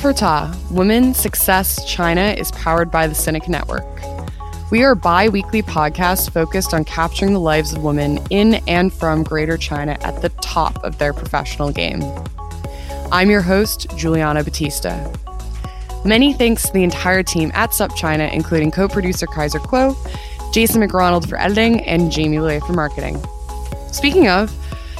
Ta Women Success China is powered by the Sinica Network. We are a bi weekly podcast focused on capturing the lives of women in and from Greater China at the top of their professional game. I'm your host, Juliana Batista. Many thanks to the entire team at Sup China, including co producer Kaiser Kuo, Jason McRonald for editing, and Jamie Lay for marketing. Speaking of,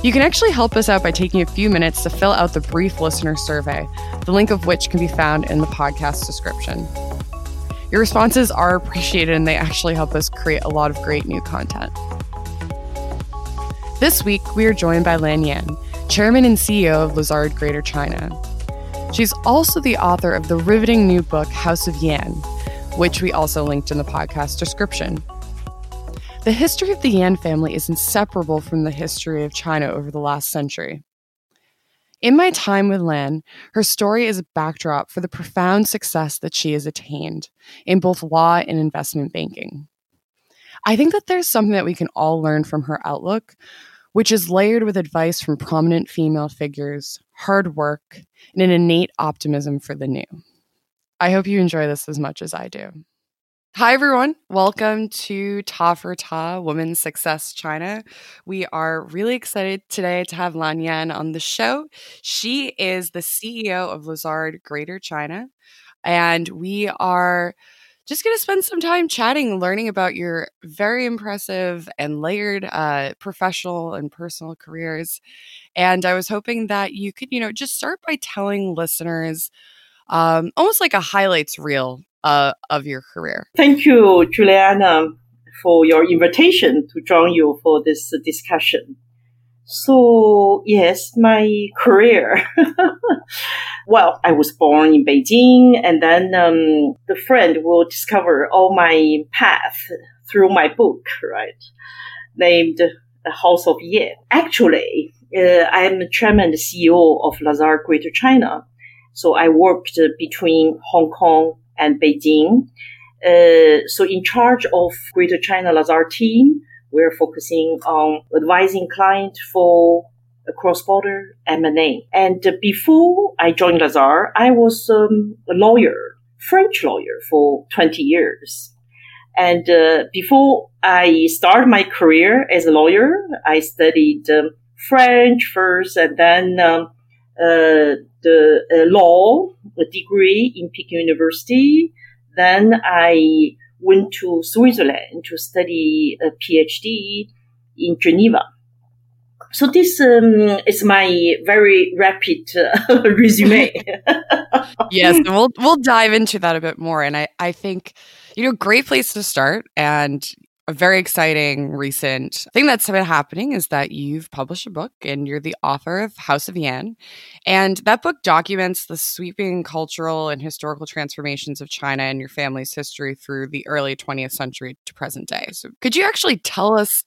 you can actually help us out by taking a few minutes to fill out the brief listener survey, the link of which can be found in the podcast description. Your responses are appreciated and they actually help us create a lot of great new content. This week, we are joined by Lan Yan, Chairman and CEO of Lazard Greater China. She's also the author of the riveting new book, House of Yan, which we also linked in the podcast description. The history of the Yan family is inseparable from the history of China over the last century. In my time with Lan, her story is a backdrop for the profound success that she has attained in both law and investment banking. I think that there's something that we can all learn from her outlook, which is layered with advice from prominent female figures, hard work, and an innate optimism for the new. I hope you enjoy this as much as I do. Hi, everyone. Welcome to Ta for Ta Women's Success China. We are really excited today to have Lan Yan on the show. She is the CEO of Lazard Greater China, and we are just going to spend some time chatting, learning about your very impressive and layered uh, professional and personal careers. And I was hoping that you could, you know, just start by telling listeners um, almost like a highlights reel uh, of your career. Thank you, Juliana, for your invitation to join you for this discussion. So, yes, my career. well, I was born in Beijing, and then um, the friend will discover all my path through my book, right? Named The House of Yan. Actually, uh, I am the chairman and CEO of Lazard Greater China. So I worked between Hong Kong and Beijing. Uh, so in charge of Greater China Lazard team, we're focusing on advising client for cross-border M&A. And before I joined Lazard, I was um, a lawyer, French lawyer for 20 years. And uh, before I started my career as a lawyer, I studied um, French first and then um, uh, the uh, law degree in Peking University. Then I went to Switzerland to study a PhD in Geneva. So this um, is my very rapid uh, resume. yes, we'll we'll dive into that a bit more. And I I think you know great place to start. And a very exciting recent thing that's been happening is that you've published a book and you're the author of House of Yan. And that book documents the sweeping cultural and historical transformations of China and your family's history through the early 20th century to present day. So, could you actually tell us?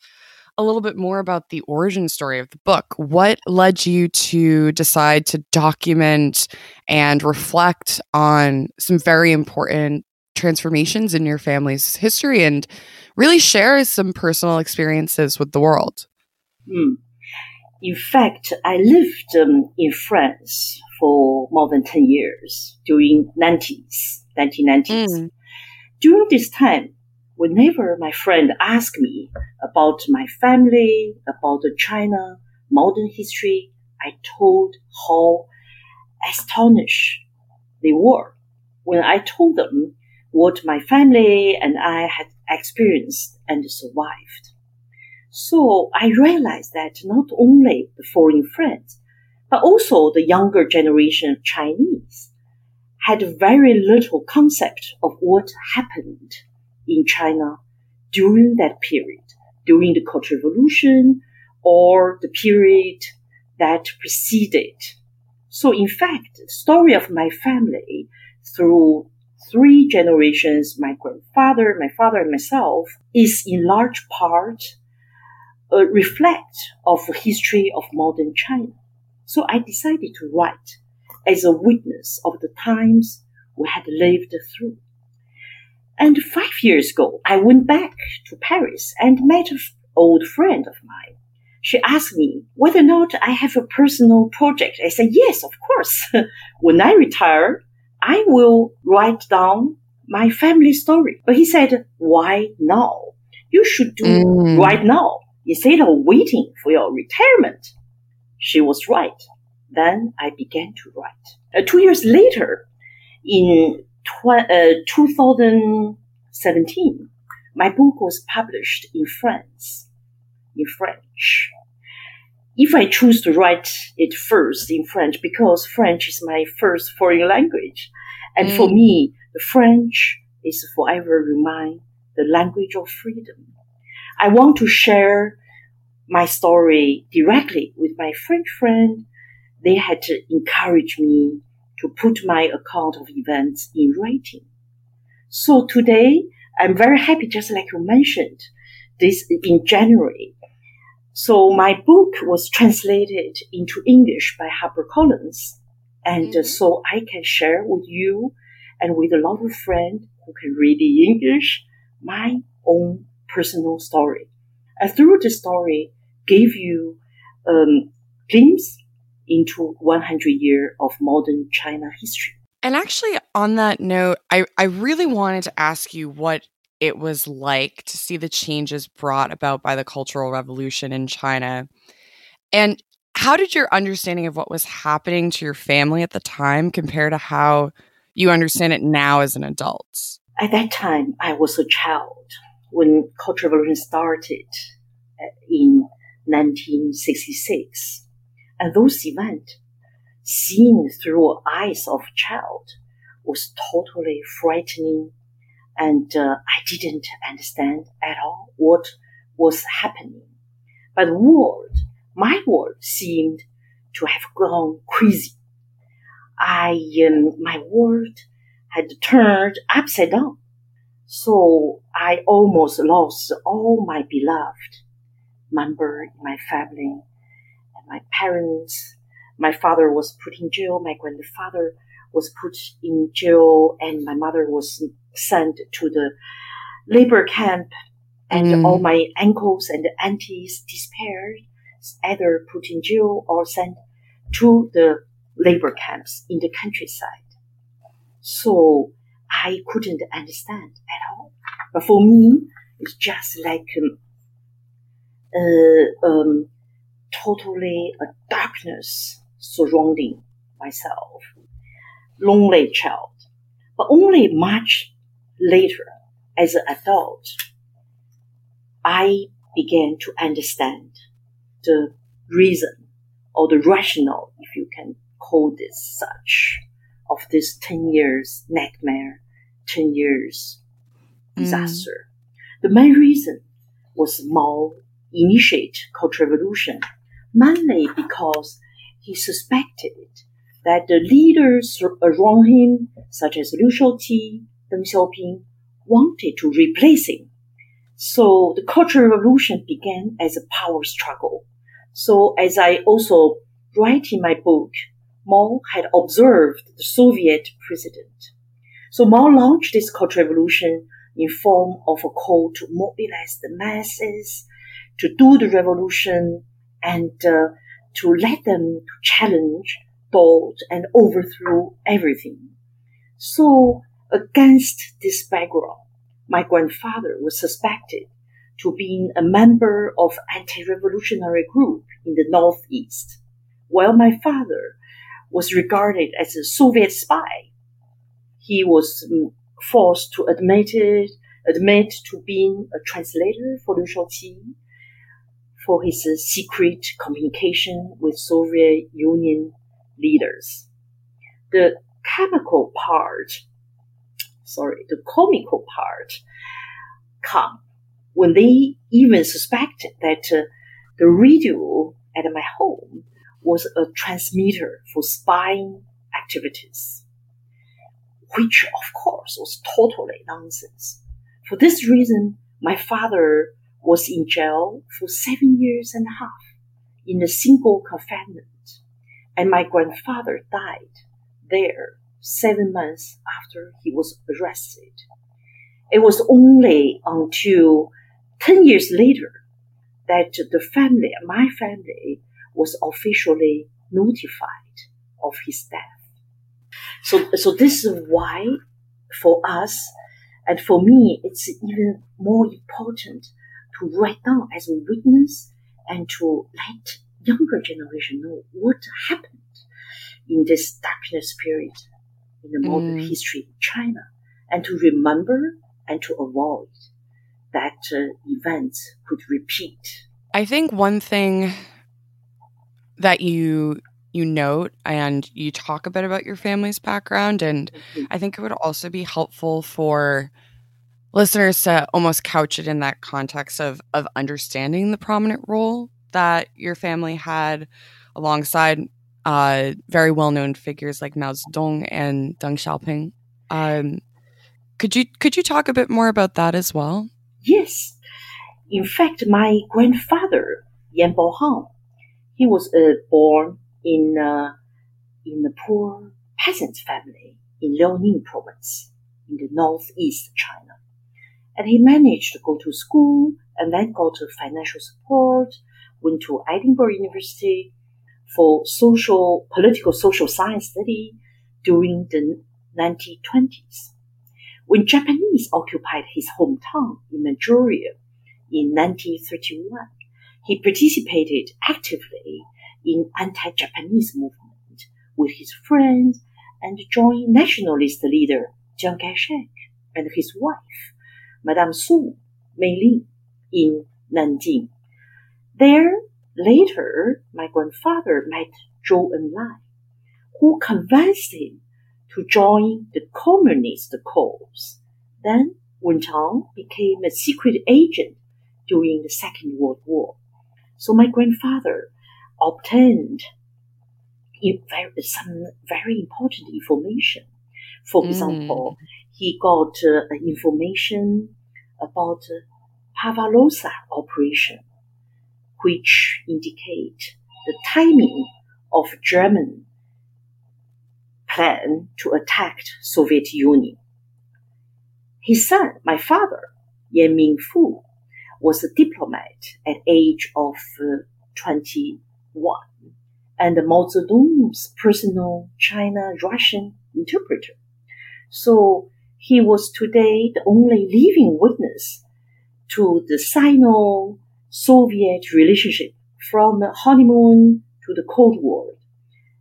a little bit more about the origin story of the book. What led you to decide to document and reflect on some very important transformations in your family's history and really share some personal experiences with the world. Mm. In fact, I lived um, in France for more than 10 years during 90s, 1990s. Mm. During this time, whenever my friend asked me about my family, about China, modern history, I told how astonished they were when I told them what my family and I had experienced and survived. So I realized that not only the foreign friends, but also the younger generation of Chinese had very little concept of what happened in China during that period, during the Cultural Revolution or the period that preceded. So in fact, the story of my family through three generations, my grandfather, my father, and myself, is in large part a reflect of the history of modern China. So I decided to write as a witness of the times we had lived through. And five years ago, I went back to Paris and met an old friend of mine. She asked me whether or not I have a personal project. I said, yes, of course. when I retire, I will write down my family story. But he said, why now? You should do mm. right now instead of waiting for your retirement. She was right. Then I began to write. Uh, two years later, in tw- uh, 2017, my book was published in France, in French. If I choose to write it first in French, because French is my first foreign language, and mm. for me, the French is forever remind the language of freedom. I want to share my story directly with my French friend. They had to encourage me to put my account of events in writing. So today, I'm very happy, just like you mentioned, this in January. So my book was translated into English by HarperCollins. And mm-hmm. so I can share with you and with a lot of friends who can read the English my own personal story. And through the story, gave you um, glimpse into 100 years of modern China history. And actually, on that note, I, I really wanted to ask you what it was like to see the changes brought about by the Cultural Revolution in China. And how did your understanding of what was happening to your family at the time compare to how you understand it now as an adult? At that time, I was a child when Cultural Revolution started uh, in 1966. And those events, seen through eyes of a child, was totally frightening, and uh, I didn't understand at all what was happening. But the world, my world, seemed to have gone crazy. I, um, my world had turned upside down. So I almost lost all my beloved member in my family and my parents. My father was put in jail. My grandfather was put in jail and my mother was sent to the labor camp and mm. all my uncles and aunties despaired, either put in jail or sent to the labor camps in the countryside. So I couldn't understand at all. But for me, it's just like um, uh, um, totally a darkness surrounding myself. Lonely child. But only much later, as an adult, I began to understand the reason or the rationale, if you can call this such, of this 10 years nightmare, 10 years mm. disaster. Mm. The main reason was Mao initiate Cultural Revolution, mainly because he suspected that the leaders around him, such as Liu Shaoqi, Deng Xiaoping, wanted to replace him. So the Cultural Revolution began as a power struggle. So as I also write in my book, Mao had observed the Soviet president. So Mao launched this Cultural Revolution in form of a call to mobilize the masses to do the revolution and uh, to let them to challenge, doubt, and overthrow everything. So against this background, my grandfather was suspected to be a member of anti-revolutionary group in the northeast, while my father was regarded as a Soviet spy. He was um, forced to admit it, admit to being a translator for Liu Shaoqi for his secret communication with Soviet Union leaders. The chemical part, sorry, the comical part come when they even suspected that uh, the radio at my home was a transmitter for spying activities, which of course was totally nonsense. For this reason, my father was in jail for seven years and a half in a single confinement, and my grandfather died there seven months after he was arrested. It was only until 10 years later that the family, my family, was officially notified of his death. So, so this is why for us and for me, it's even more important to write down as a witness and to let younger generation know what happened in this darkness period in the modern mm. history of China and to remember and to avoid that uh, events could repeat. I think one thing that you you note and you talk a bit about your family's background and mm-hmm. I think it would also be helpful for listeners to almost couch it in that context of of understanding the prominent role that your family had alongside uh, very well-known figures like Mao Zedong and Deng Xiaoping. Um, could you could you talk a bit more about that as well? Yes. In fact, my grandfather, Yan Baohang, he was uh, born in, uh, in a poor peasant family in Liaoning province in the northeast China. And he managed to go to school and then got financial support, went to Edinburgh University for social, political social science study during the 1920s. When Japanese occupied his hometown in Manchuria in 1931, he participated actively in anti-Japanese movement with his friends and joined nationalist leader Chiang Kai-shek and his wife, Madame Song Meiling, in Nanjing. There, later, my grandfather met Zhou Enlai, who convinced him to join the communist cause. Then went on, became a secret agent during the Second World War. So my grandfather obtained some very important information. For mm. example, mm. he got uh, information about uh, Barbarossa operation, which indicate the timing of German plan to attack Soviet Union. His son, my father, Yan Mingfu, was a diplomat at age of uh, 21 and Mao Zedong's personal China-Russian interpreter. So he was today the only living witness to the Sino-Soviet relationship from honeymoon to the Cold War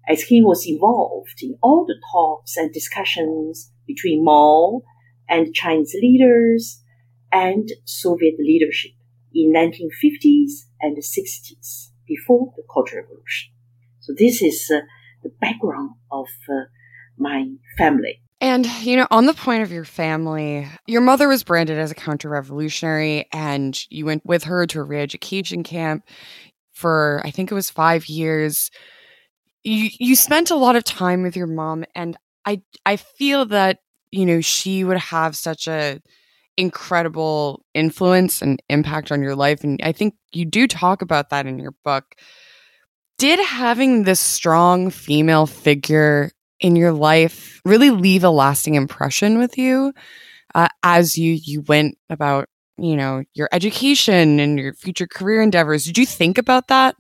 as he was involved in all the talks and discussions between Mao and Chinese leaders and Soviet leadership in 1950s and 60s before the Cultural Revolution. So this is uh, the background of uh, my family. And, you know, on the point of your family, your mother was branded as a counter revolutionary, and you went with her to a re education camp for, I think it was five years you you spent a lot of time with your mom and I I feel that you know she would have such a incredible influence and impact on your life and I think you do talk about that in your book. Did having this strong female figure in your life really leave a lasting impression with you uh, as you you went about you know your education and your future career endeavors did you think about that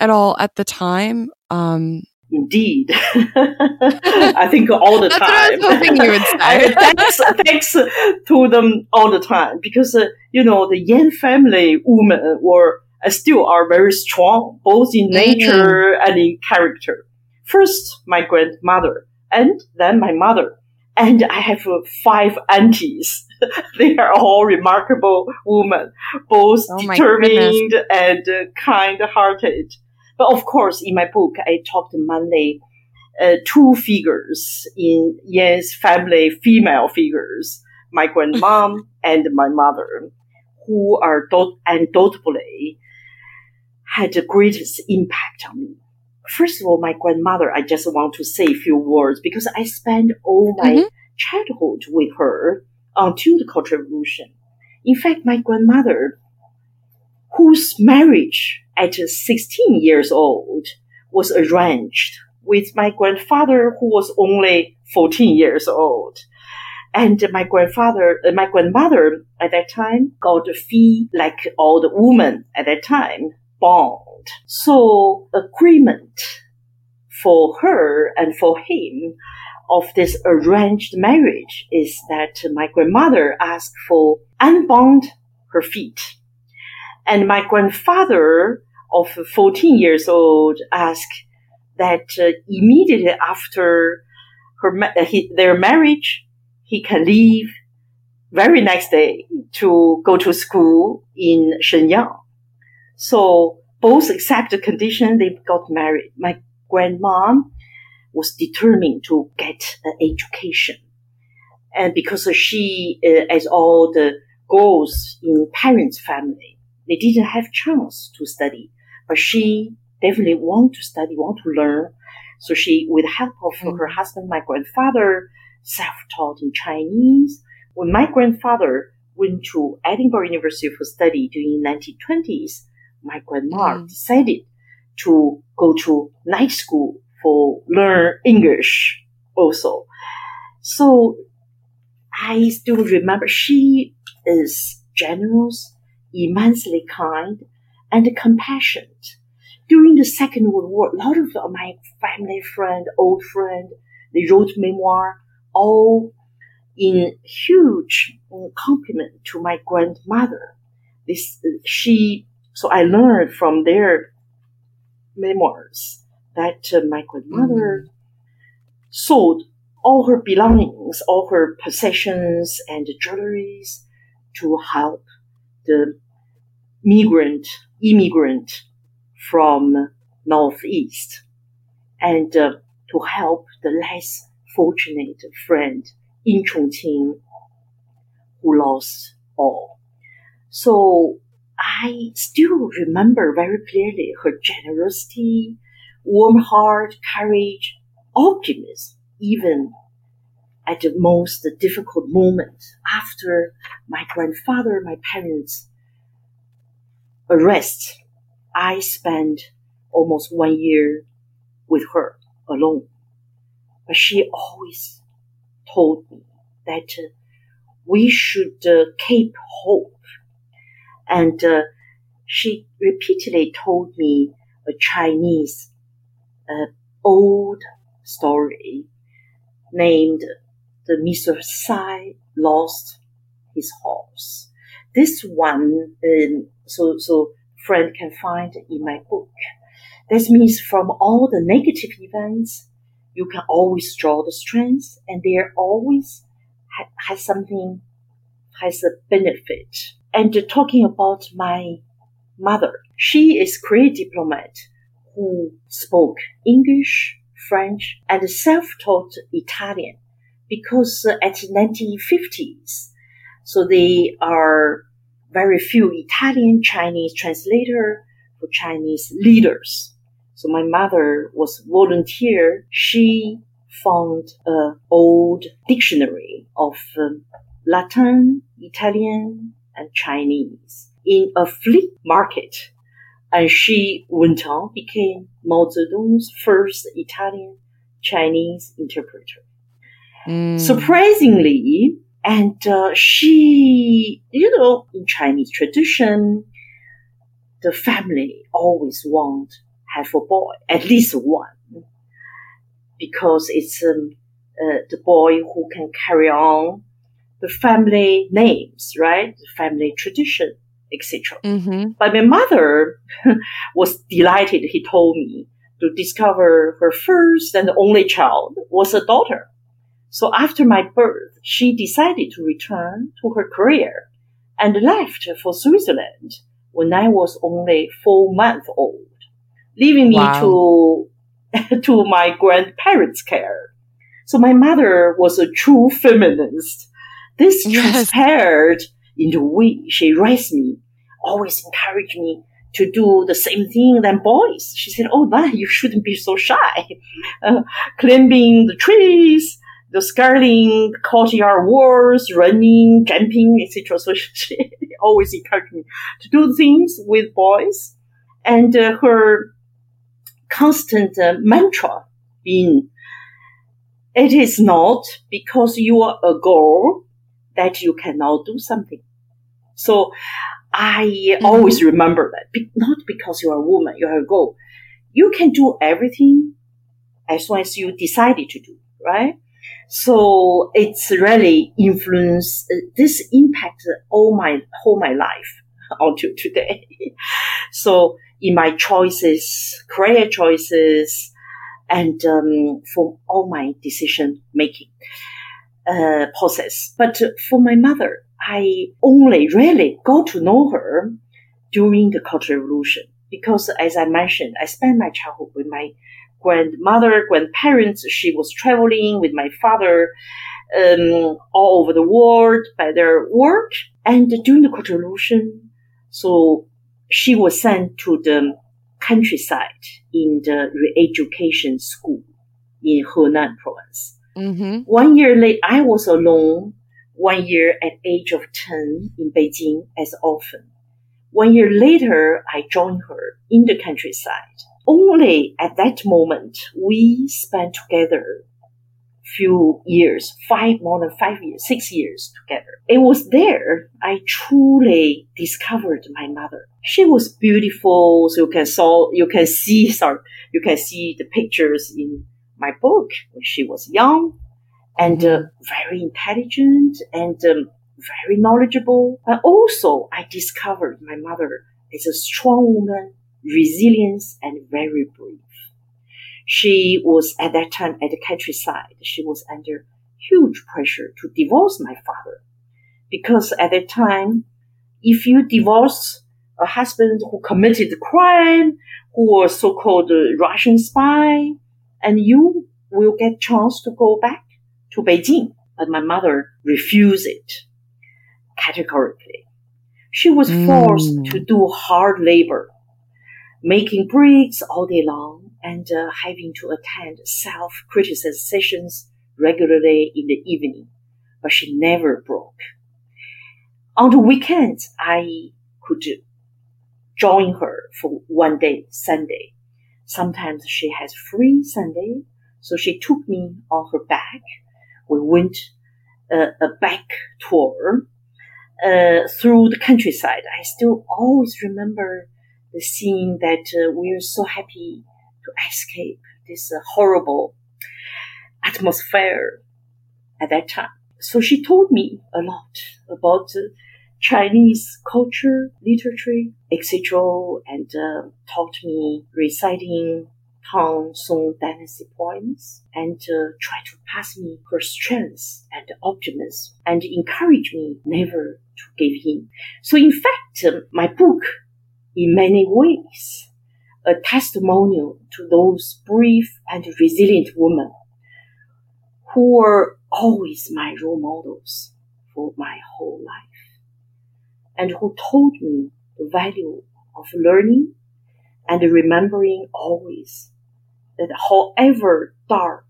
at all at the time um, Indeed, I think all the That's time. What I was hoping you would say. thanks, thanks to them all the time because uh, you know the Yan family women were uh, still are very strong, both in mm-hmm. nature mm-hmm. and in character. First, my grandmother, and then my mother, and I have uh, five aunties. they are all remarkable women, both oh determined and uh, kind-hearted. But of course, in my book, I talked mainly uh, two figures in Yan's family, female figures, my grandmom and my mother, who are do- undoubtedly had the greatest impact on me. First of all, my grandmother, I just want to say a few words because I spent all my mm-hmm. childhood with her until the Cultural Revolution. In fact, my grandmother, whose marriage at 16 years old was arranged with my grandfather who was only 14 years old. And my grandfather, uh, my grandmother at that time got a fee like all the women at that time, bond. So agreement for her and for him of this arranged marriage is that my grandmother asked for unbound her feet. And my grandfather of 14 years old asked that uh, immediately after her, uh, he, their marriage, he can leave very next day to go to school in Shenyang. So both accept the condition they got married. My grandmom was determined to get an education. And because she, uh, as all the girls in parents' family, they didn't have chance to study, but she definitely want to study, want to learn. So she, with help of mm. her husband, my grandfather, self-taught in Chinese. When my grandfather went to Edinburgh University for study during 1920s, my grandma mm. decided to go to night school for learn English also. So I still remember she is generous, immensely kind, and compassionate. During the Second World War, a lot of my family friend, old friend, they wrote memoir, all in huge compliment to my grandmother. This, she, so I learned from their memoirs that uh, my grandmother mm. sold all her belongings, all her possessions and jewelries to help the migrant, immigrant from Northeast and uh, to help the less fortunate friend in Chongqing who lost all. So I still remember very clearly her generosity, warm heart, courage, optimism, even at the most difficult moment after my grandfather, my parents' arrest. I spent almost one year with her alone. But she always told me that uh, we should uh, keep hope. And uh, she repeatedly told me a Chinese uh, old story named the Mr. Sai lost his horse. This one, um, so, so friend can find in my book. This means from all the negative events, you can always draw the strength and there always ha- has something, has a benefit. And talking about my mother, she is career diplomat who spoke English, French, and self-taught Italian because at 1950s, so they are very few Italian Chinese translator for Chinese leaders. So my mother was volunteer. She found an old dictionary of um, Latin, Italian, and Chinese in a flea market. And she went on, became Mao Zedong's first Italian Chinese interpreter. Mm. Surprisingly, and uh, she, you know, in Chinese tradition, the family always want have a boy, at least one, because it's um, uh, the boy who can carry on the family names, right? The family tradition, etc. Mm-hmm. But my mother was delighted. He told me to discover her first and only child was a daughter. So after my birth, she decided to return to her career and left for Switzerland when I was only four months old leaving me wow. to to my grandparents' care. So my mother was a true feminist. This yes. transpired in the way she raised me, always encouraged me to do the same thing than boys. She said, "Oh, that you shouldn't be so shy, uh, climbing the trees." The scaling courtyard walls, running, jumping, etc. So she always encouraged me to do things with boys. And uh, her constant uh, mantra being, it is not because you are a girl that you can now do something. So I mm-hmm. always remember that, Be- not because you are a woman, you have a goal. You can do everything as long as you decided to do, right? So it's really influenced, uh, this impacted all my, whole my life until today. so in my choices, career choices, and um, for all my decision making uh, process. But for my mother, I only really got to know her during the Cultural Revolution because, as I mentioned, I spent my childhood with my grandmother, grandparents. She was traveling with my father um, all over the world by their work. And during the Cultural Revolution, so she was sent to the countryside in the re-education school in Henan province. Mm-hmm. One year later, I was alone. One year at age of 10 in Beijing as orphan. One year later, I joined her in the countryside. Only at that moment, we spent together few years, five, more than five years, six years together. It was there I truly discovered my mother. She was beautiful. So you can saw, you can see, sorry, you can see the pictures in my book when she was young and uh, very intelligent and um, very knowledgeable. But also I discovered my mother as a strong woman, resilient and very brave. She was at that time at the countryside. She was under huge pressure to divorce my father. Because at that time, if you divorce a husband who committed a crime, who was so-called Russian spy, and you will get chance to go back to Beijing. But my mother refused it categorically. She was forced mm. to do hard labor, making bricks all day long and uh, having to attend self-criticism sessions regularly in the evening, but she never broke. On the weekends, I could join her for one day, Sunday. Sometimes she has free Sunday, so she took me on her back. We went uh, a back tour uh, through the countryside. I still always remember the scene that uh, we were so happy to escape this uh, horrible atmosphere at that time. So she told me a lot about uh, Chinese culture, literature, etc., and uh, taught me reciting Tang Song dynasty poems and uh, tried to pass me her strength and optimism and encourage me never to give in. So in fact, um, my book, in many ways, a testimonial to those brave and resilient women who were always my role models for my whole life and who told me the value of learning and remembering always that however dark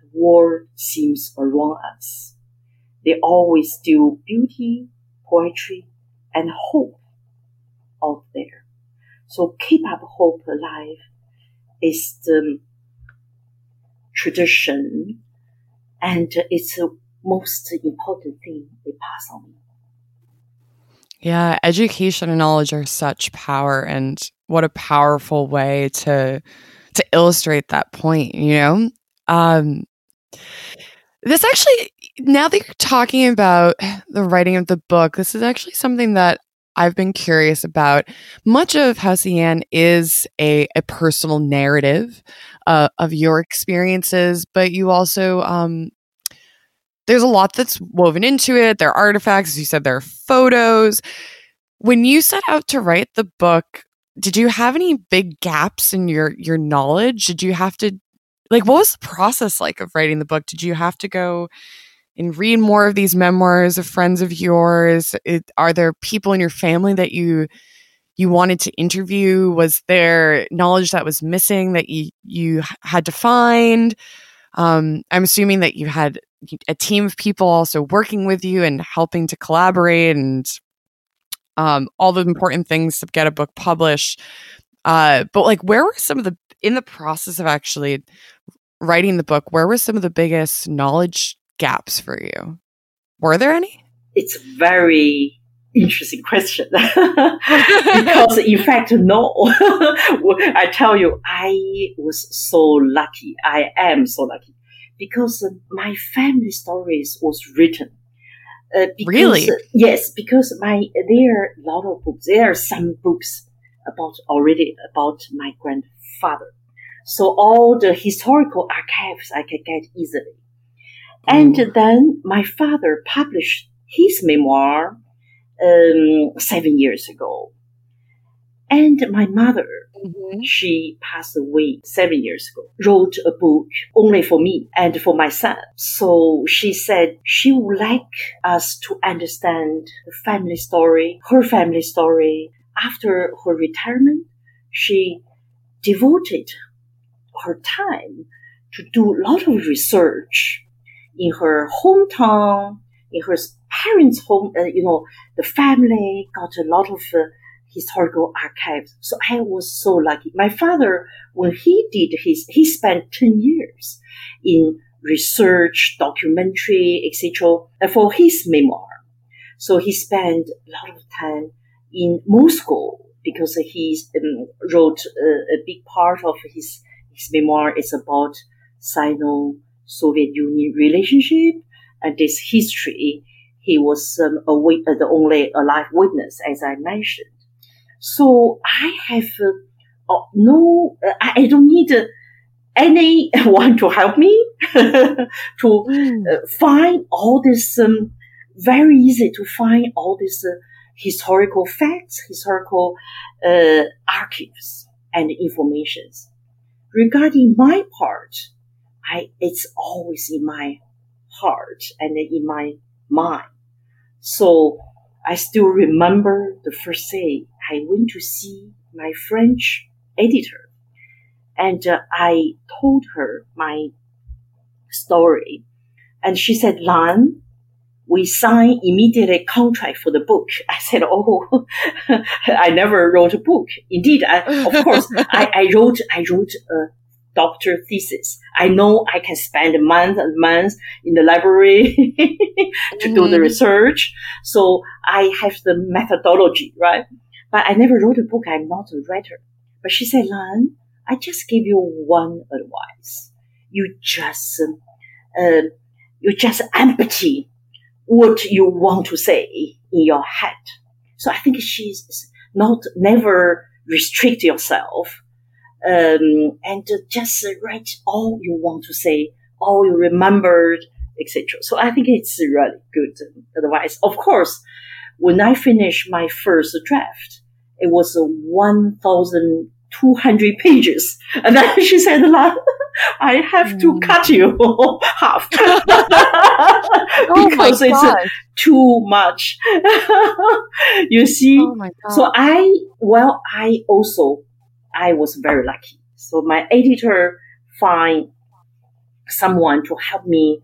the world seems around us, there always still beauty, poetry, and hope out there. So keep up hope alive is the tradition and it's the most important thing they pass on. Yeah, education and knowledge are such power and what a powerful way to to illustrate that point, you know? Um this actually now that you're talking about the writing of the book, this is actually something that I've been curious about. Much of Yan is a, a personal narrative uh, of your experiences, but you also, um, there's a lot that's woven into it. There are artifacts, as you said, there are photos. When you set out to write the book, did you have any big gaps in your your knowledge? Did you have to like what was the process like of writing the book? Did you have to go and read more of these memoirs of friends of yours? It, are there people in your family that you you wanted to interview? Was there knowledge that was missing that you you had to find? Um, I'm assuming that you had a team of people also working with you and helping to collaborate and um, all the important things to get a book published. Uh, but like, where were some of the in the process of actually writing the book? Where were some of the biggest knowledge gaps for you? Were there any? It's a very interesting question because in fact no i tell you i was so lucky i am so lucky because my family stories was written. Uh, because, really? yes, because my there are a lot of books. There are some books about already about my grandfather. So all the historical archives I can get easily. And mm. then my father published his memoir um, seven years ago. And my mother, mm-hmm. she passed away seven years ago, wrote a book only for me and for my son. So she said she would like us to understand the family story, her family story. After her retirement, she devoted her time to do a lot of research in her hometown, in her parents' home, uh, you know, the family got a lot of uh, historical archives. So I was so lucky. My father, when he did his, he spent 10 years in research, documentary, etc. for his memoir. So he spent a lot of time in Moscow because he um, wrote a, a, big part of his, his memoir is about Sino-Soviet Union relationship and this history. He was um, a, the only alive witness, as I mentioned. So I have uh, uh no, uh, I don't need uh, anyone to help me to mm. uh, find all this. Um, very easy to find all these uh, historical facts, historical archives, and informations. Regarding my part, I it's always in my heart and in my mind. So I still remember the first day I went to see my French editor and uh, I told her my story. And she said, Lan, we sign immediately contract for the book. I said, Oh, I never wrote a book. Indeed, I, of course, I, I, wrote, I wrote a doctor thesis. I know I can spend months and months in the library to mm. do the mm. research. So I have the methodology, right? But I never wrote a book. I'm not a writer. But she said, Lan, I just give you one advice. You just, uh, you just empty what you want to say in your head. So I think she's not never restrict yourself um, and just write all you want to say, all you remembered, etc. So I think it's really good advice. Of course, when I finished my first draft, it was 1,200 pages. And then she said, I have to mm. cut you half oh because it's too much. you see? Oh so I, well, I also I was very lucky. So my editor find someone to help me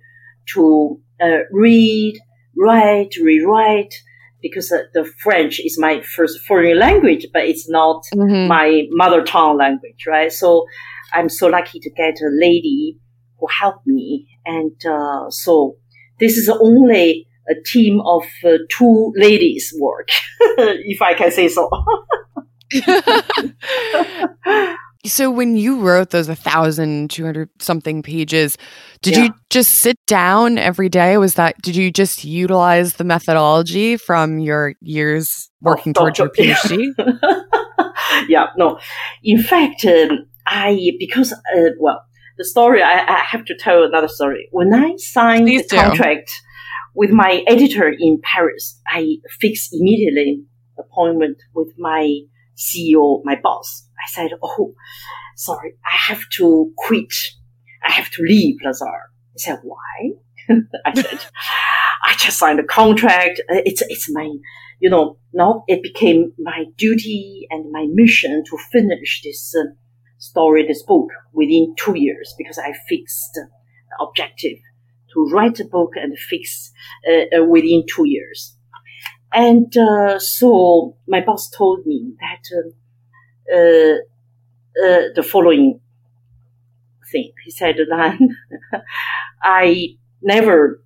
to uh, read, write, rewrite, because uh, the French is my first foreign language, but it's not mm-hmm. my mother tongue language, right? So I'm so lucky to get a lady who helped me. And uh, so this is only a team of uh, two ladies work, if I can say so. so when you wrote those 1200 something pages did yeah. you just sit down every day? Was that did you just utilize the methodology from your years working oh, towards your phd yeah no. In fact um, i because uh, well the story I, I, have to tell another story. When i signed Please the do. contract with my editor in paris i fixed immediately appointment with my CEO, my boss. I said, Oh, sorry, I have to quit. I have to leave Lazard. He said, Why? I said, I just signed a contract. It's, it's my, you know, now it became my duty and my mission to finish this uh, story, this book within two years because I fixed the objective to write a book and fix uh, uh, within two years. And uh, so my boss told me that uh, uh, uh the following thing. He said that I never,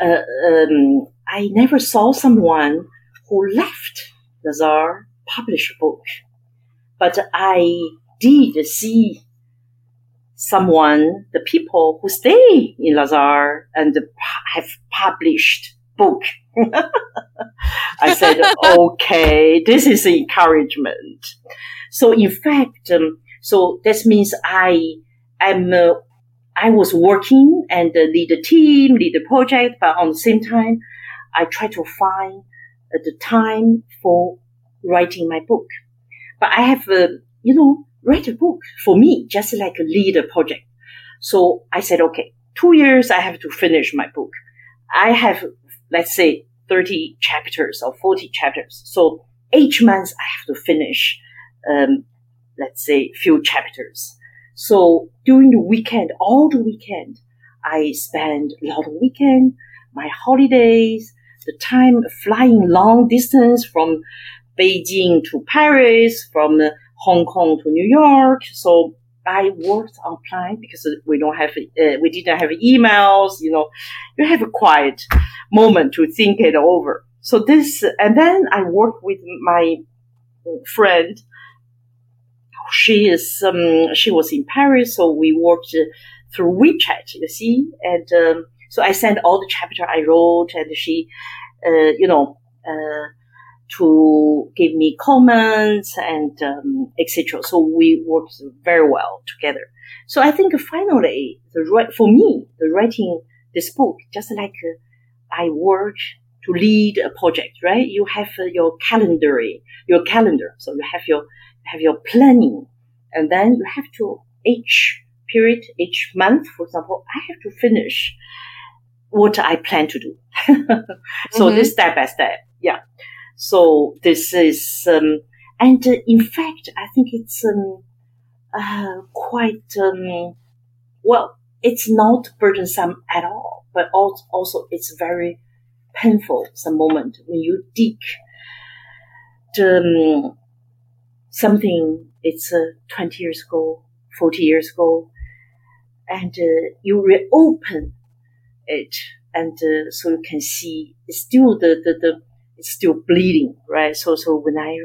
uh, um, I never saw someone who left Lazard publish a book, but I did see someone, the people who stay in Lazard and have published book. I said, okay, this is encouragement. So in fact, um, so this means I am, uh, I was working and uh, lead a team, lead a project, but on the same time, I try to find uh, the time for writing my book. But I have, uh, you know, write a book for me, just like a lead a project. So I said, okay, two years I have to finish my book. I have, let's say, 30 chapters or 40 chapters. So each month I have to finish, um, let's say, few chapters. So during the weekend, all the weekend, I spend a lot of weekend, my holidays, the time flying long distance from Beijing to Paris, from Hong Kong to New York. So I worked on plan because we don't have, uh, we didn't have emails, you know, you have a quiet moment to think it over. So this, and then I worked with my friend. She is, um, she was in Paris, so we worked through WeChat, you see, and, um, so I sent all the chapter I wrote and she, uh, you know, uh, to give me comments and um, etc. So we worked very well together. So I think finally, the right for me, the writing this book, just like uh, I work to lead a project, right? You have uh, your calendar, your calendar. So you have your have your planning, and then you have to each period, each month, for example, I have to finish what I plan to do. so mm-hmm. this step by step, yeah. So this is, um, and uh, in fact, I think it's um, uh, quite um, well. It's not burdensome at all, but also it's very painful. Some moment when you dig the, um, something. It's uh, twenty years ago, forty years ago, and uh, you reopen it, and uh, so you can see it's still the the, the it's still bleeding, right? So, so when I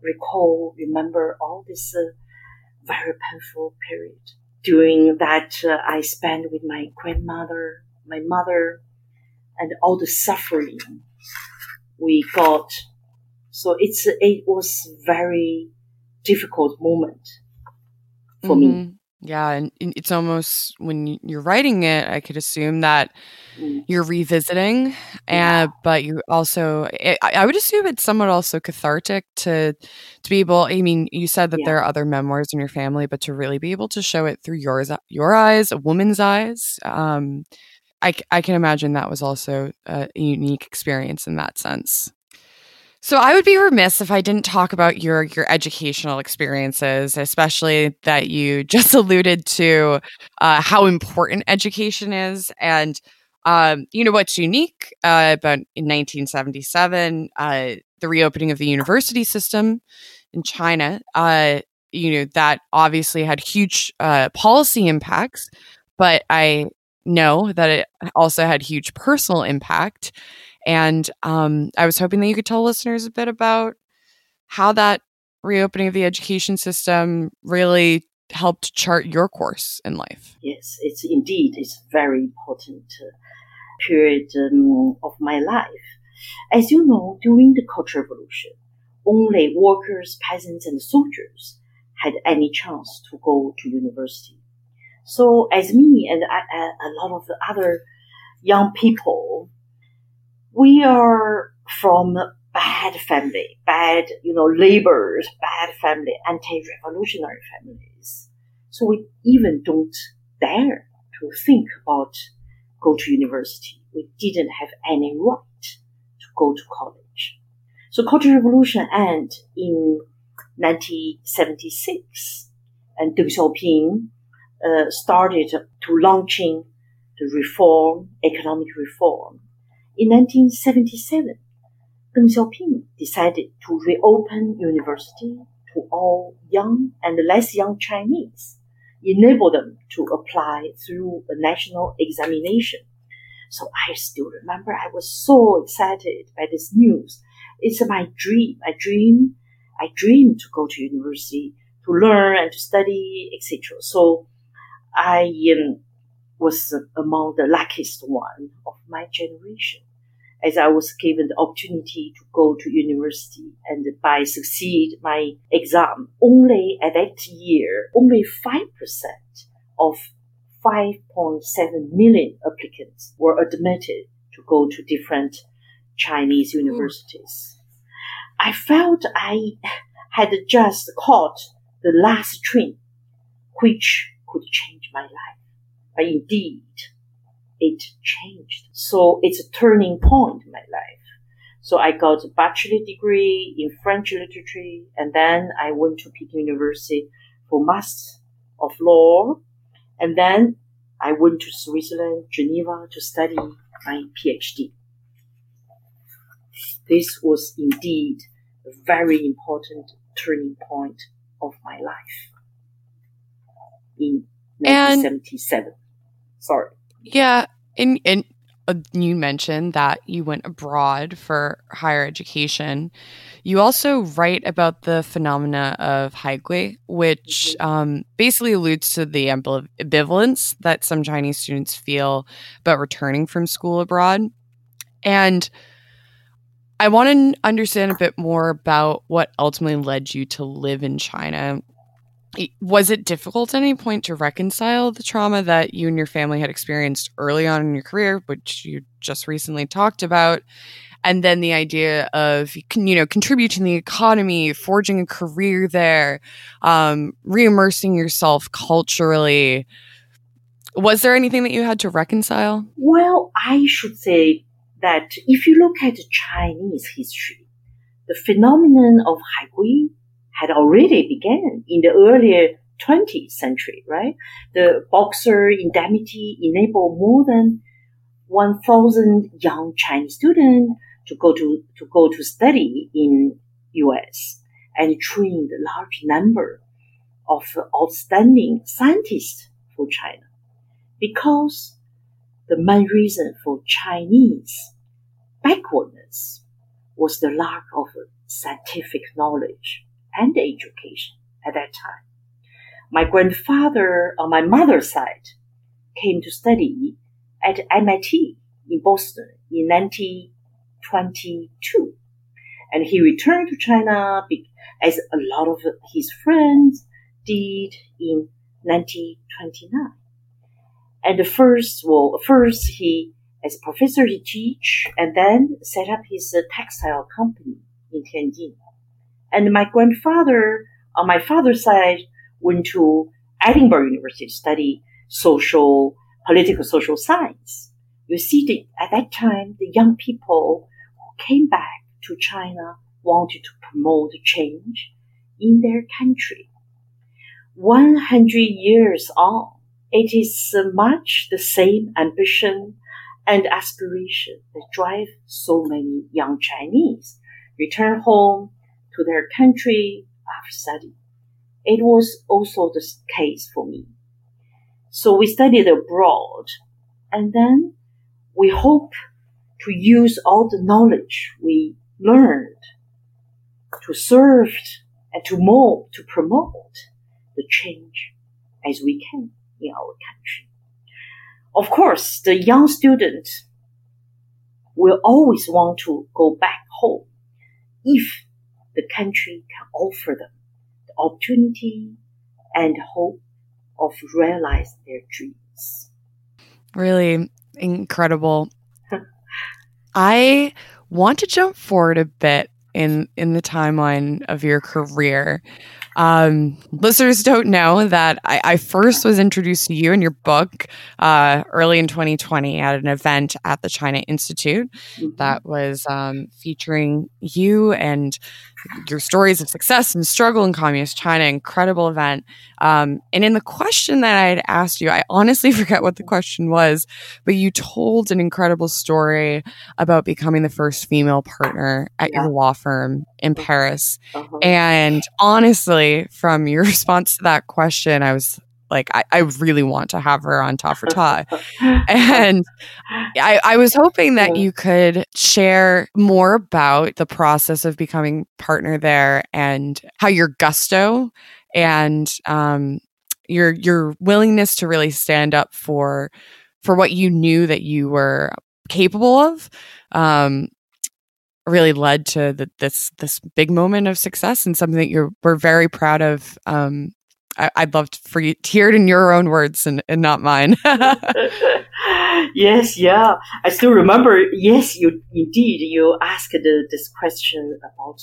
recall, remember all this uh, very painful period during that uh, I spent with my grandmother, my mother, and all the suffering we got. So it's it was very difficult moment for mm-hmm. me. Yeah, and it's almost when you're writing it, I could assume that mm. you're revisiting, and yeah. but you also, it, I would assume it's somewhat also cathartic to to be able. I mean, you said that yeah. there are other memoirs in your family, but to really be able to show it through yours, your eyes, a woman's eyes. Um, I I can imagine that was also a unique experience in that sense. So I would be remiss if I didn't talk about your your educational experiences, especially that you just alluded to uh, how important education is, and um, you know what's unique uh, about in 1977, uh, the reopening of the university system in China. Uh, you know that obviously had huge uh, policy impacts, but I know that it also had huge personal impact. And um, I was hoping that you could tell listeners a bit about how that reopening of the education system really helped chart your course in life. Yes, it's indeed it's very important uh, period um, of my life. As you know, during the Cultural Revolution, only workers, peasants, and soldiers had any chance to go to university. So, as me and a, a lot of other young people we are from bad family, bad, you know, laborers, bad family, anti-revolutionary families. So we even don't dare to think about go to university. We didn't have any right to go to college. So Cultural Revolution ended in 1976 and Deng Xiaoping uh, started to launching the reform, economic reform in 1977, Deng Xiaoping decided to reopen university to all young and less young Chinese, enable them to apply through a national examination. So I still remember I was so excited by this news. It's my dream. I dream, I dream to go to university to learn and to study, etc. So I um, was among the luckiest one of my generation as I was given the opportunity to go to university and by succeed my exam only at that year, only 5% of 5.7 million applicants were admitted to go to different Chinese hmm. universities. I felt I had just caught the last train which could change my life. But indeed, it changed. So it's a turning point in my life. So I got a bachelor degree in French literature, and then I went to Peking University for Master of Law, and then I went to Switzerland, Geneva, to study my PhD. This was indeed a very important turning point of my life in 1977. And Sorry. Yeah, and and uh, you mentioned that you went abroad for higher education. You also write about the phenomena of haigui, which mm-hmm. um, basically alludes to the ambivalence that some Chinese students feel about returning from school abroad. And I want to understand a bit more about what ultimately led you to live in China was it difficult at any point to reconcile the trauma that you and your family had experienced early on in your career, which you just recently talked about, and then the idea of you know contributing to the economy, forging a career there, um, re-immersing yourself culturally? Was there anything that you had to reconcile? Well, I should say that if you look at Chinese history, the phenomenon of haigui had already begun in the earlier 20th century, right? The Boxer indemnity enabled more than 1,000 young Chinese students to go to, to go to study in US and trained a large number of outstanding scientists for China. Because the main reason for Chinese backwardness was the lack of scientific knowledge and education at that time. My grandfather on my mother's side came to study at MIT in Boston in 1922. And he returned to China as a lot of his friends did in 1929. And first, well, first he, as a professor, he teach and then set up his uh, textile company in Tianjin. And my grandfather, on my father's side, went to Edinburgh University to study social, political social science. You see, the, at that time, the young people who came back to China wanted to promote change in their country. 100 years on, it is much the same ambition and aspiration that drive so many young Chinese return home to their country after study. It was also the case for me. So we studied abroad and then we hope to use all the knowledge we learned to serve and to mold, to promote the change as we can in our country. Of course, the young student will always want to go back home if the country can offer them the opportunity and hope of realize their dreams. Really incredible. I want to jump forward a bit in in the timeline of your career. Um, listeners don't know that I, I, first was introduced to you and your book uh, early in 2020 at an event at the China Institute mm-hmm. that was um, featuring you and your stories of success and struggle in communist China. Incredible event. Um, and in the question that I had asked you, I honestly forget what the question was, but you told an incredible story about becoming the first female partner at yeah. your law firm in uh-huh. Paris. Uh-huh. And honestly, from your response to that question, I was like I, I really want to have her on Ta for Ta. and I, I was hoping that you could share more about the process of becoming partner there and how your gusto and um, your your willingness to really stand up for for what you knew that you were capable of um, really led to the, this this big moment of success and something that you're we're very proud of. Um, I, would love for you to hear it in your own words and, and not mine. yes, yeah, I still remember. Yes, you indeed you asked this question about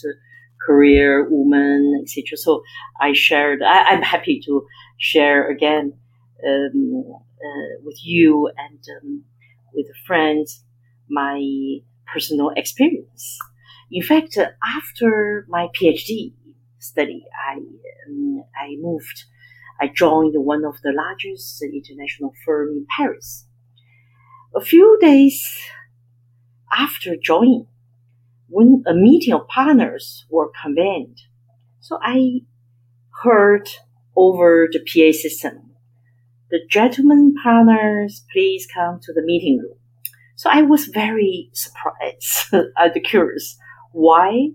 career, woman, etc. So I shared. I, am happy to share again um, uh, with you and um, with friends my personal experience. In fact, after my PhD study, I um, I moved. I joined one of the largest international firm in Paris. A few days after joining, when a meeting of partners were convened, so I heard over the PA system, the gentlemen partners, please come to the meeting room. So I was very surprised and curious why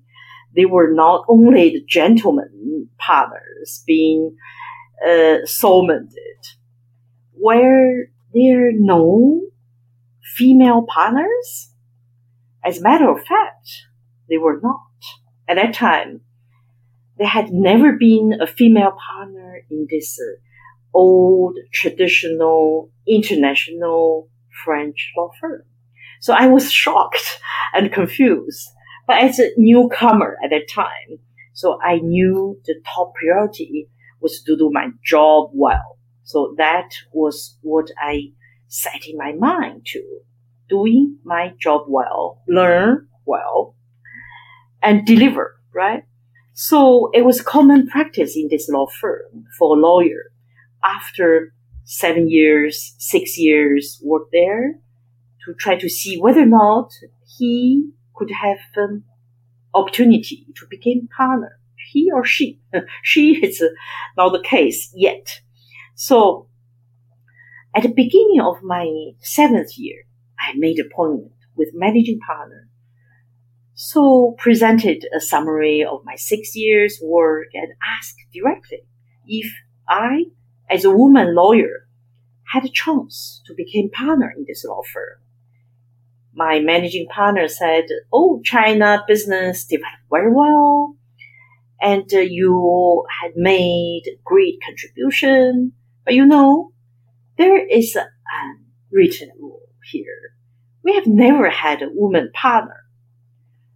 they were not only the gentlemen partners being uh, summoned, were there no female partners? As a matter of fact, they were not. At that time, there had never been a female partner in this uh, old, traditional, international French law firm. So I was shocked and confused. But as a newcomer at that time, so I knew the top priority was to do my job well. So that was what I set in my mind to doing my job well, learn well, and deliver, right? So it was common practice in this law firm for a lawyer after seven years, six years work there to try to see whether or not he could have an opportunity to become partner. He or she. she is not the case yet. So at the beginning of my seventh year, I made appointment with managing partner. So presented a summary of my six years work and asked directly if I, as a woman lawyer, had a chance to become partner in this law firm my managing partner said, "Oh, China business developed very well, and uh, you had made great contribution. But you know, there is a written rule here. We have never had a woman partner."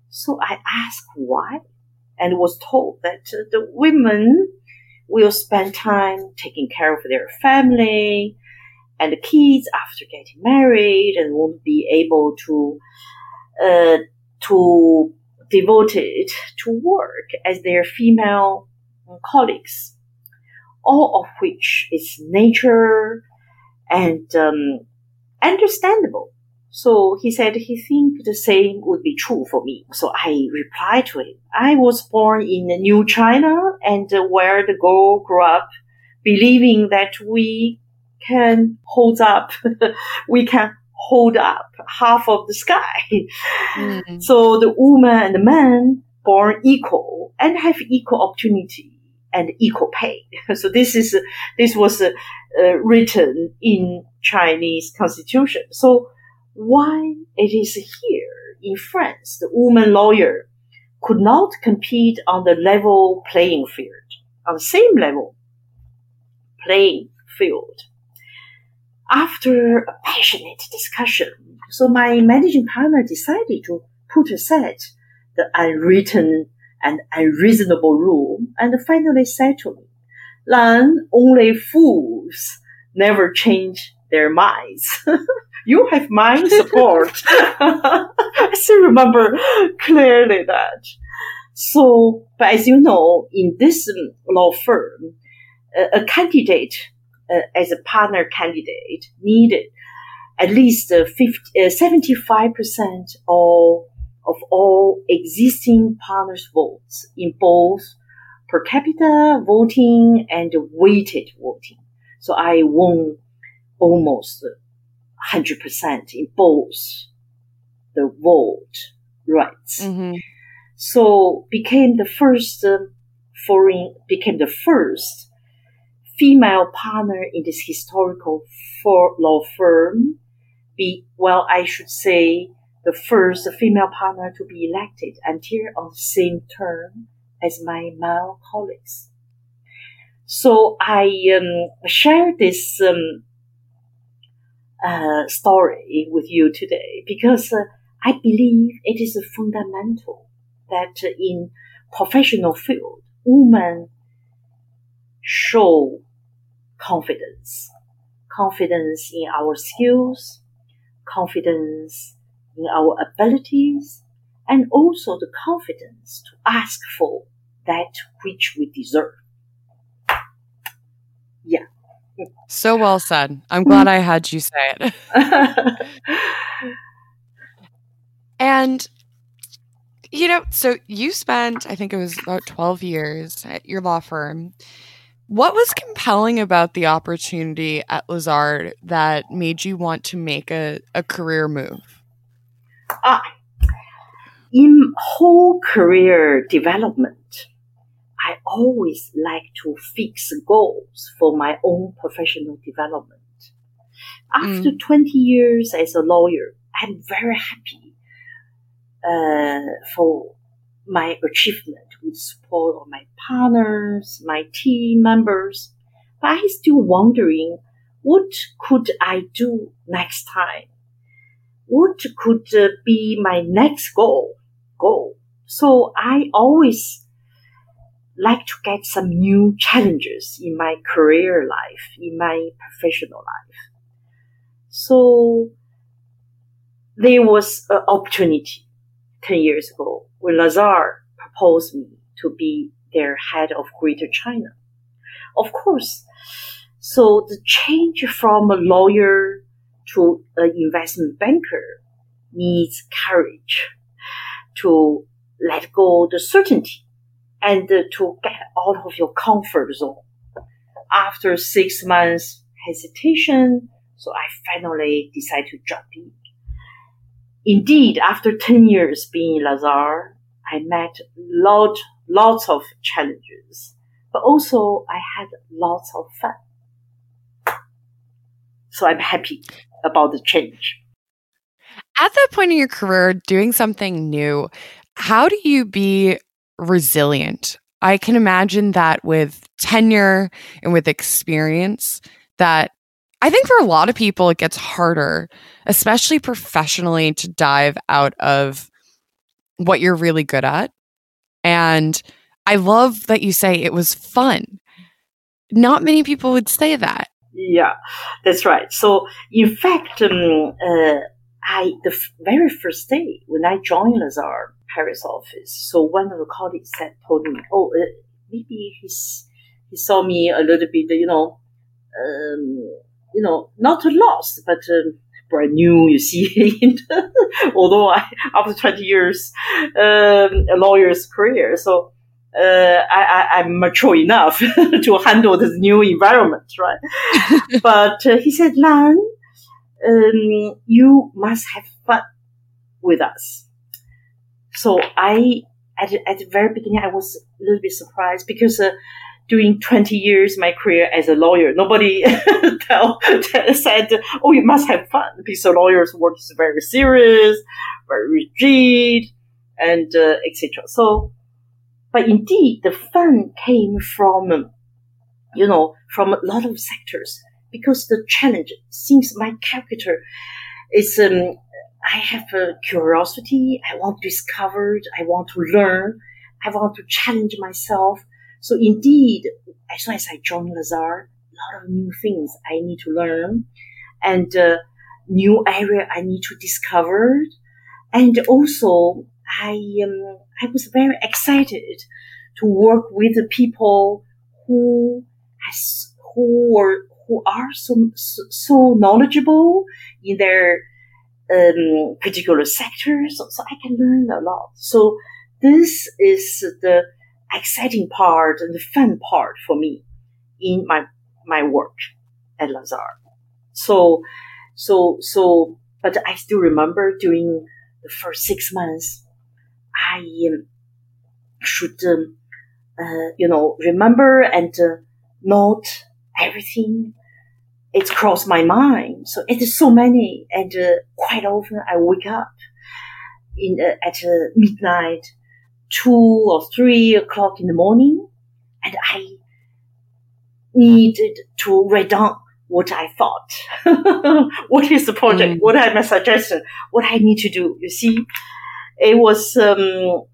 So I asked why, and was told that uh, the women will spend time taking care of their family and the kids after getting married and won't be able to uh, to devoted to work as their female colleagues, all of which is nature and um, understandable. So he said he think the same would be true for me. So I replied to him. I was born in New China and where the girl grew up believing that we can hold up, we can hold up half of the sky. Mm. So the woman and the man born equal and have equal opportunity and equal pay. So this is this was uh, uh, written in Chinese constitution. So why it is here in France, the woman lawyer could not compete on the level playing field, on the same level playing field after a passionate discussion, so my managing partner decided to put aside the unwritten and unreasonable rule and finally said to me, Lan, only fools never change their minds. you have my support. I still remember clearly that. So, but as you know, in this law firm, a, a candidate uh, as a partner candidate needed at least uh, 50, uh, 75% of, of all existing partners' votes in both per capita voting and weighted voting. So I won almost 100% in both the vote rights. Mm-hmm. So became the first uh, foreign, became the first female partner in this historical law firm. Be, well, I should say the first female partner to be elected until on the same term as my male colleagues. So I um, share this um, uh, story with you today because uh, I believe it is fundamental that in professional field, women show confidence, confidence in our skills, confidence in our abilities, and also the confidence to ask for that which we deserve. Yeah. So well said. I'm glad I had you say it. and you know, so you spent, I think it was about 12 years at your law firm. What was compelling about the opportunity at Lazard that made you want to make a, a career move? Uh, in whole career development, I always like to fix goals for my own professional development. After mm. 20 years as a lawyer, I'm very happy uh, for my achievement with support of my partners, my team members. But I'm still wondering what could I do next time? What could uh, be my next goal? Goal. So I always like to get some new challenges in my career life, in my professional life. So there was an opportunity 10 years ago when Lazard proposed me to be their head of Greater China. Of course, so the change from a lawyer to an investment banker needs courage to let go the certainty and to get out of your comfort zone. After six months hesitation, so I finally decided to jump in. Indeed, after 10 years being in Lazard, I met lot, lots of challenges, but also I had lots of fun. So I'm happy about the change. At that point in your career, doing something new, how do you be resilient? I can imagine that with tenure and with experience, that I think for a lot of people, it gets harder, especially professionally, to dive out of what you're really good at. And I love that you say it was fun. Not many people would say that. Yeah, that's right. So, in fact, um, uh, I the f- very first day when I joined Lazard Paris office, so one of the colleagues said, told me, "Oh, uh, maybe he's he saw me a little bit, you know, um, you know, not lost, but um, brand new, you see. although I, after 20 years, um, a lawyer's career, so uh, I, I, am mature enough to handle this new environment, right? but uh, he said, Lan, um, you must have fun with us. So I, at, at the very beginning, I was a little bit surprised because uh, during 20 years my career as a lawyer. Nobody tell, said, oh, you must have fun because a lawyer's work is very serious, very rigid, and uh, etc. So, but indeed, the fun came from, you know, from a lot of sectors because the challenge seems my character is, um, I have a curiosity. I want to discover. I want to learn. I want to challenge myself. So indeed, as soon as I joined Lazard, a lot of new things I need to learn and uh, new area I need to discover. And also, I um, I was very excited to work with the people who has who are who are so so knowledgeable in their um, particular sectors, so, so I can learn a lot. So this is the exciting part and the fun part for me in my my work at Lazard. So, so, so, but I still remember during the first six months, I um, should, um, uh, you know, remember and uh, note everything it's crossed my mind. So it is so many, and uh, quite often I wake up in uh, at uh, midnight, two or three o'clock in the morning, and I needed to write down what I thought. what is the project? Mm. What are my suggestions, What I need to do? You see, it was um,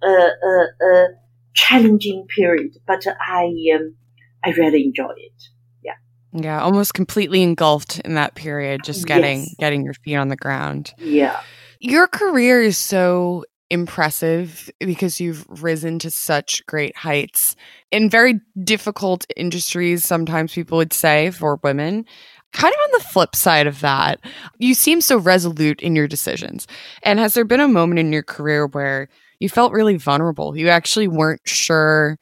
a, a, a, challenging period, but I um, I really enjoy it. Yeah. Yeah, almost completely engulfed in that period, just getting yes. getting your feet on the ground. Yeah. Your career is so impressive because you've risen to such great heights in very difficult industries, sometimes people would say for women. Kind of on the flip side of that, you seem so resolute in your decisions. And has there been a moment in your career where you felt really vulnerable? You actually weren't sure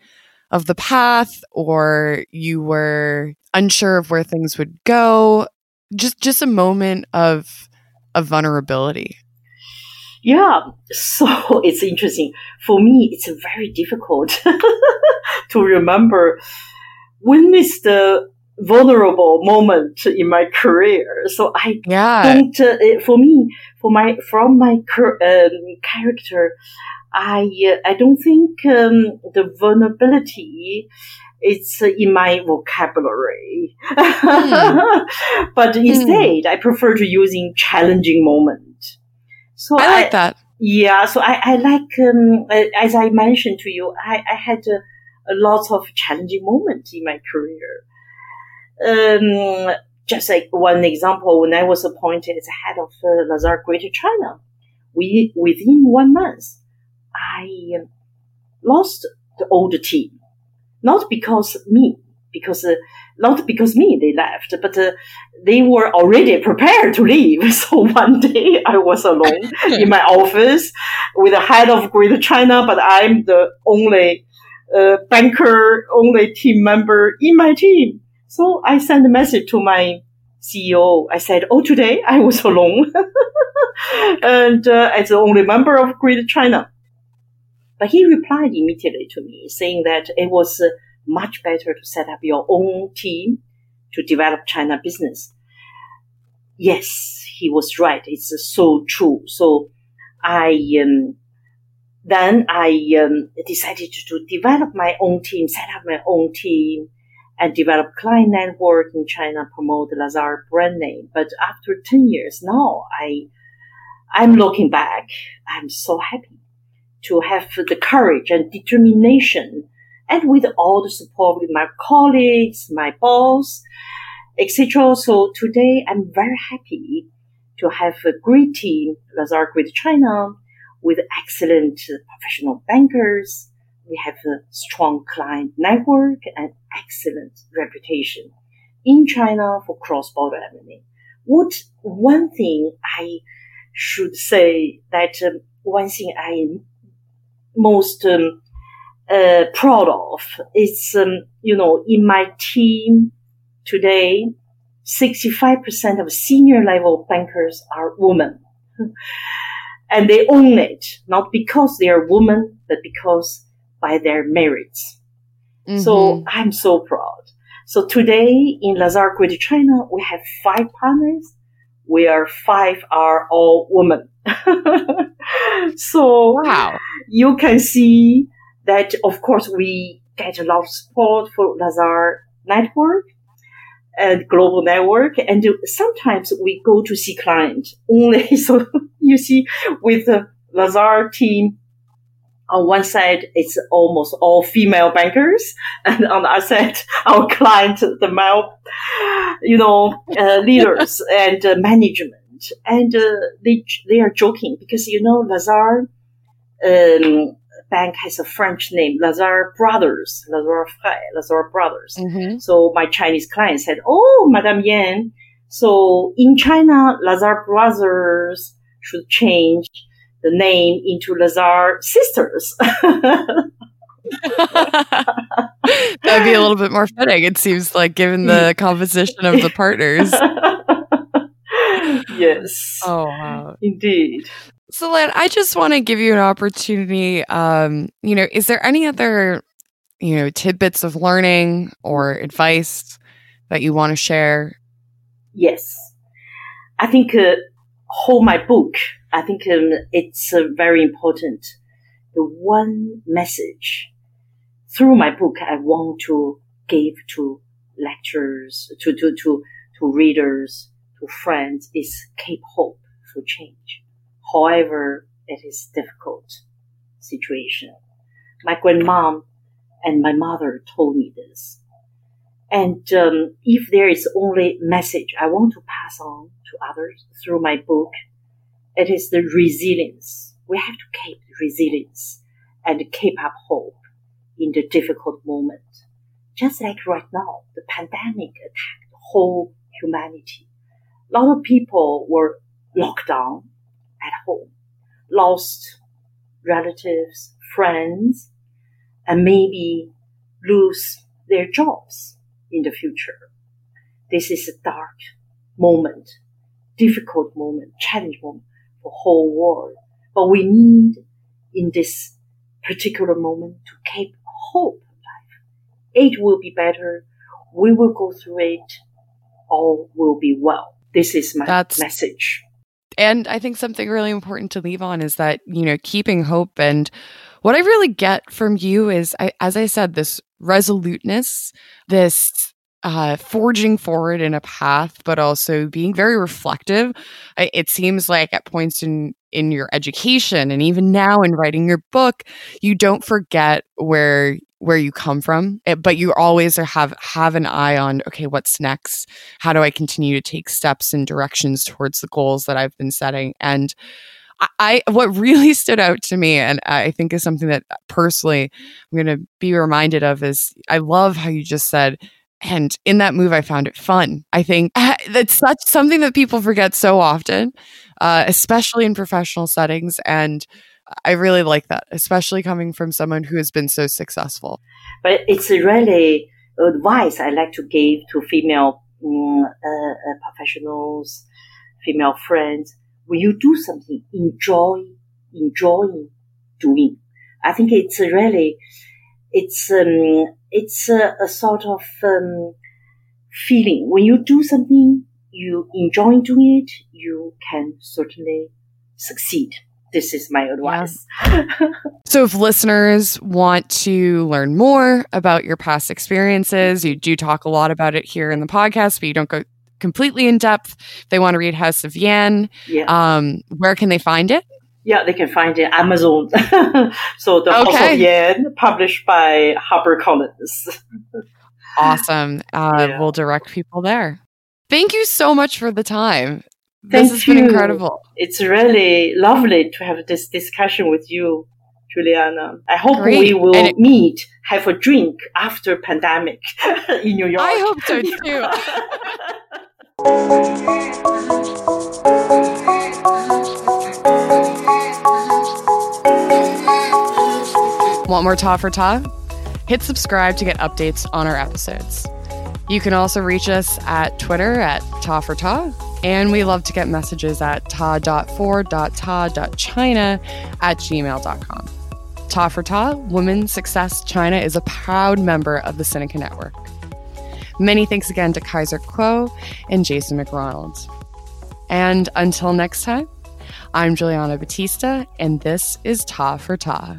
of the path or you were unsure of where things would go? Just just a moment of of vulnerability. Yeah, so it's interesting. For me, it's very difficult to remember when is the vulnerable moment in my career. So I yeah. don't, uh, for me, for my, from my um, character, I, uh, I don't think um, the vulnerability it's in my vocabulary. Mm. but hmm. instead, mm. I prefer to using challenging moment. So I like I, that. Yeah, so I, I like, um, as I mentioned to you, I, I had a, a lot of challenging moments in my career. Um, just like one example, when I was appointed as head of uh, Lazard Greater China, we within one month, I um, lost the old team, not because me, because uh, not because me they left, but uh, they were already prepared to leave. So one day I was alone in my office with the head of Greater China, but I'm the only uh, banker, only team member in my team. So I sent a message to my CEO. I said, "Oh, today I was alone, and uh, as the only member of Greater China." But he replied immediately to me, saying that it was. Much better to set up your own team to develop China business. Yes, he was right. It's so true. So I, um, then I um, decided to develop my own team, set up my own team, and develop client network in China, promote the Lazard brand name. But after 10 years now, I, I'm looking back. I'm so happy to have the courage and determination and with all the support with my colleagues, my boss, etc. So today I'm very happy to have a great team, Lazard Greater China, with excellent professional bankers. We have a strong client network and excellent reputation in China for cross-border M&A. What one thing I should say that um, one thing I most um, uh, proud of. It's, um, you know, in my team today, 65% of senior level bankers are women. and they own it, not because they are women, but because by their merits. Mm-hmm. So I'm so proud. So today in Lazard Greater China, we have five partners. We are five are all women. so wow. you can see that of course we get a lot of support for Lazard network and global network. And sometimes we go to see client only. So you see with the Lazard team, on one side, it's almost all female bankers, and on the other side, our client, the male, you know, uh, leaders and uh, management, and uh, they they are joking because you know Lazard, um, bank has a French name, Lazard Brothers, Lazard Frères, Lazard Brothers. Mm-hmm. So my Chinese client said, "Oh, Madame Yan, so in China, Lazard Brothers should change the name into Lazard Sisters." That'd be a little bit more fitting. It seems like, given the composition of the partners. yes. Oh wow. Indeed. So, Lan, I just want to give you an opportunity. Um, you know, is there any other, you know, tidbits of learning or advice that you want to share? Yes. I think uh, whole my book, I think um, it's uh, very important. The one message through my book I want to give to lecturers, to, to, to, to readers, to friends is keep hope for change. However, it is difficult situation. My grandmom and my mother told me this. And um, if there is only message I want to pass on to others through my book, it is the resilience. We have to keep resilience and keep up hope in the difficult moment. Just like right now, the pandemic attacked whole humanity. A lot of people were locked down at home, lost relatives, friends, and maybe lose their jobs in the future. This is a dark moment, difficult moment, challenge moment for whole world. But we need in this particular moment to keep hope alive. It will be better. We will go through it. All will be well. This is my That's, message. And I think something really important to leave on is that, you know, keeping hope. And what I really get from you is, I, as I said, this resoluteness, this uh, forging forward in a path, but also being very reflective. It seems like at points in in your education and even now in writing your book, you don't forget where where you come from, eh, but you always have have an eye on okay, what's next? How do I continue to take steps and directions towards the goals that I've been setting? And I, what really stood out to me, and I think is something that personally I'm going to be reminded of, is I love how you just said and in that move, I found it fun. I think that's such something that people forget so often, uh, especially in professional settings. And I really like that, especially coming from someone who has been so successful. But it's really advice I like to give to female um, uh, professionals, female friends. When you do something, enjoy, enjoying doing. I think it's really, it's um, it's a, a sort of um, feeling. When you do something, you enjoy doing it, you can certainly succeed. This is my advice. Yeah. so, if listeners want to learn more about your past experiences, you do talk a lot about it here in the podcast, but you don't go completely in depth. If they want to read House of Yan, yeah. um, where can they find it? Yeah, they can find it Amazon. so the okay. House of Yan, published by HarperCollins. awesome. Uh, yeah. We'll direct people there. Thank you so much for the time. Thank this has you. been incredible. It's really lovely to have this discussion with you, Juliana. I hope Great. we will it, meet, have a drink after pandemic in New York. I hope so too. Want more Ta for Ta? Hit subscribe to get updates on our episodes. You can also reach us at Twitter at Ta for Ta, and we love to get messages at ta.for.ta.china at gmail.com. Ta for Ta, Women Success China, is a proud member of the Sinica Network. Many thanks again to Kaiser Kuo and Jason McRonald. And until next time, I'm Juliana Batista, and this is Ta for Ta.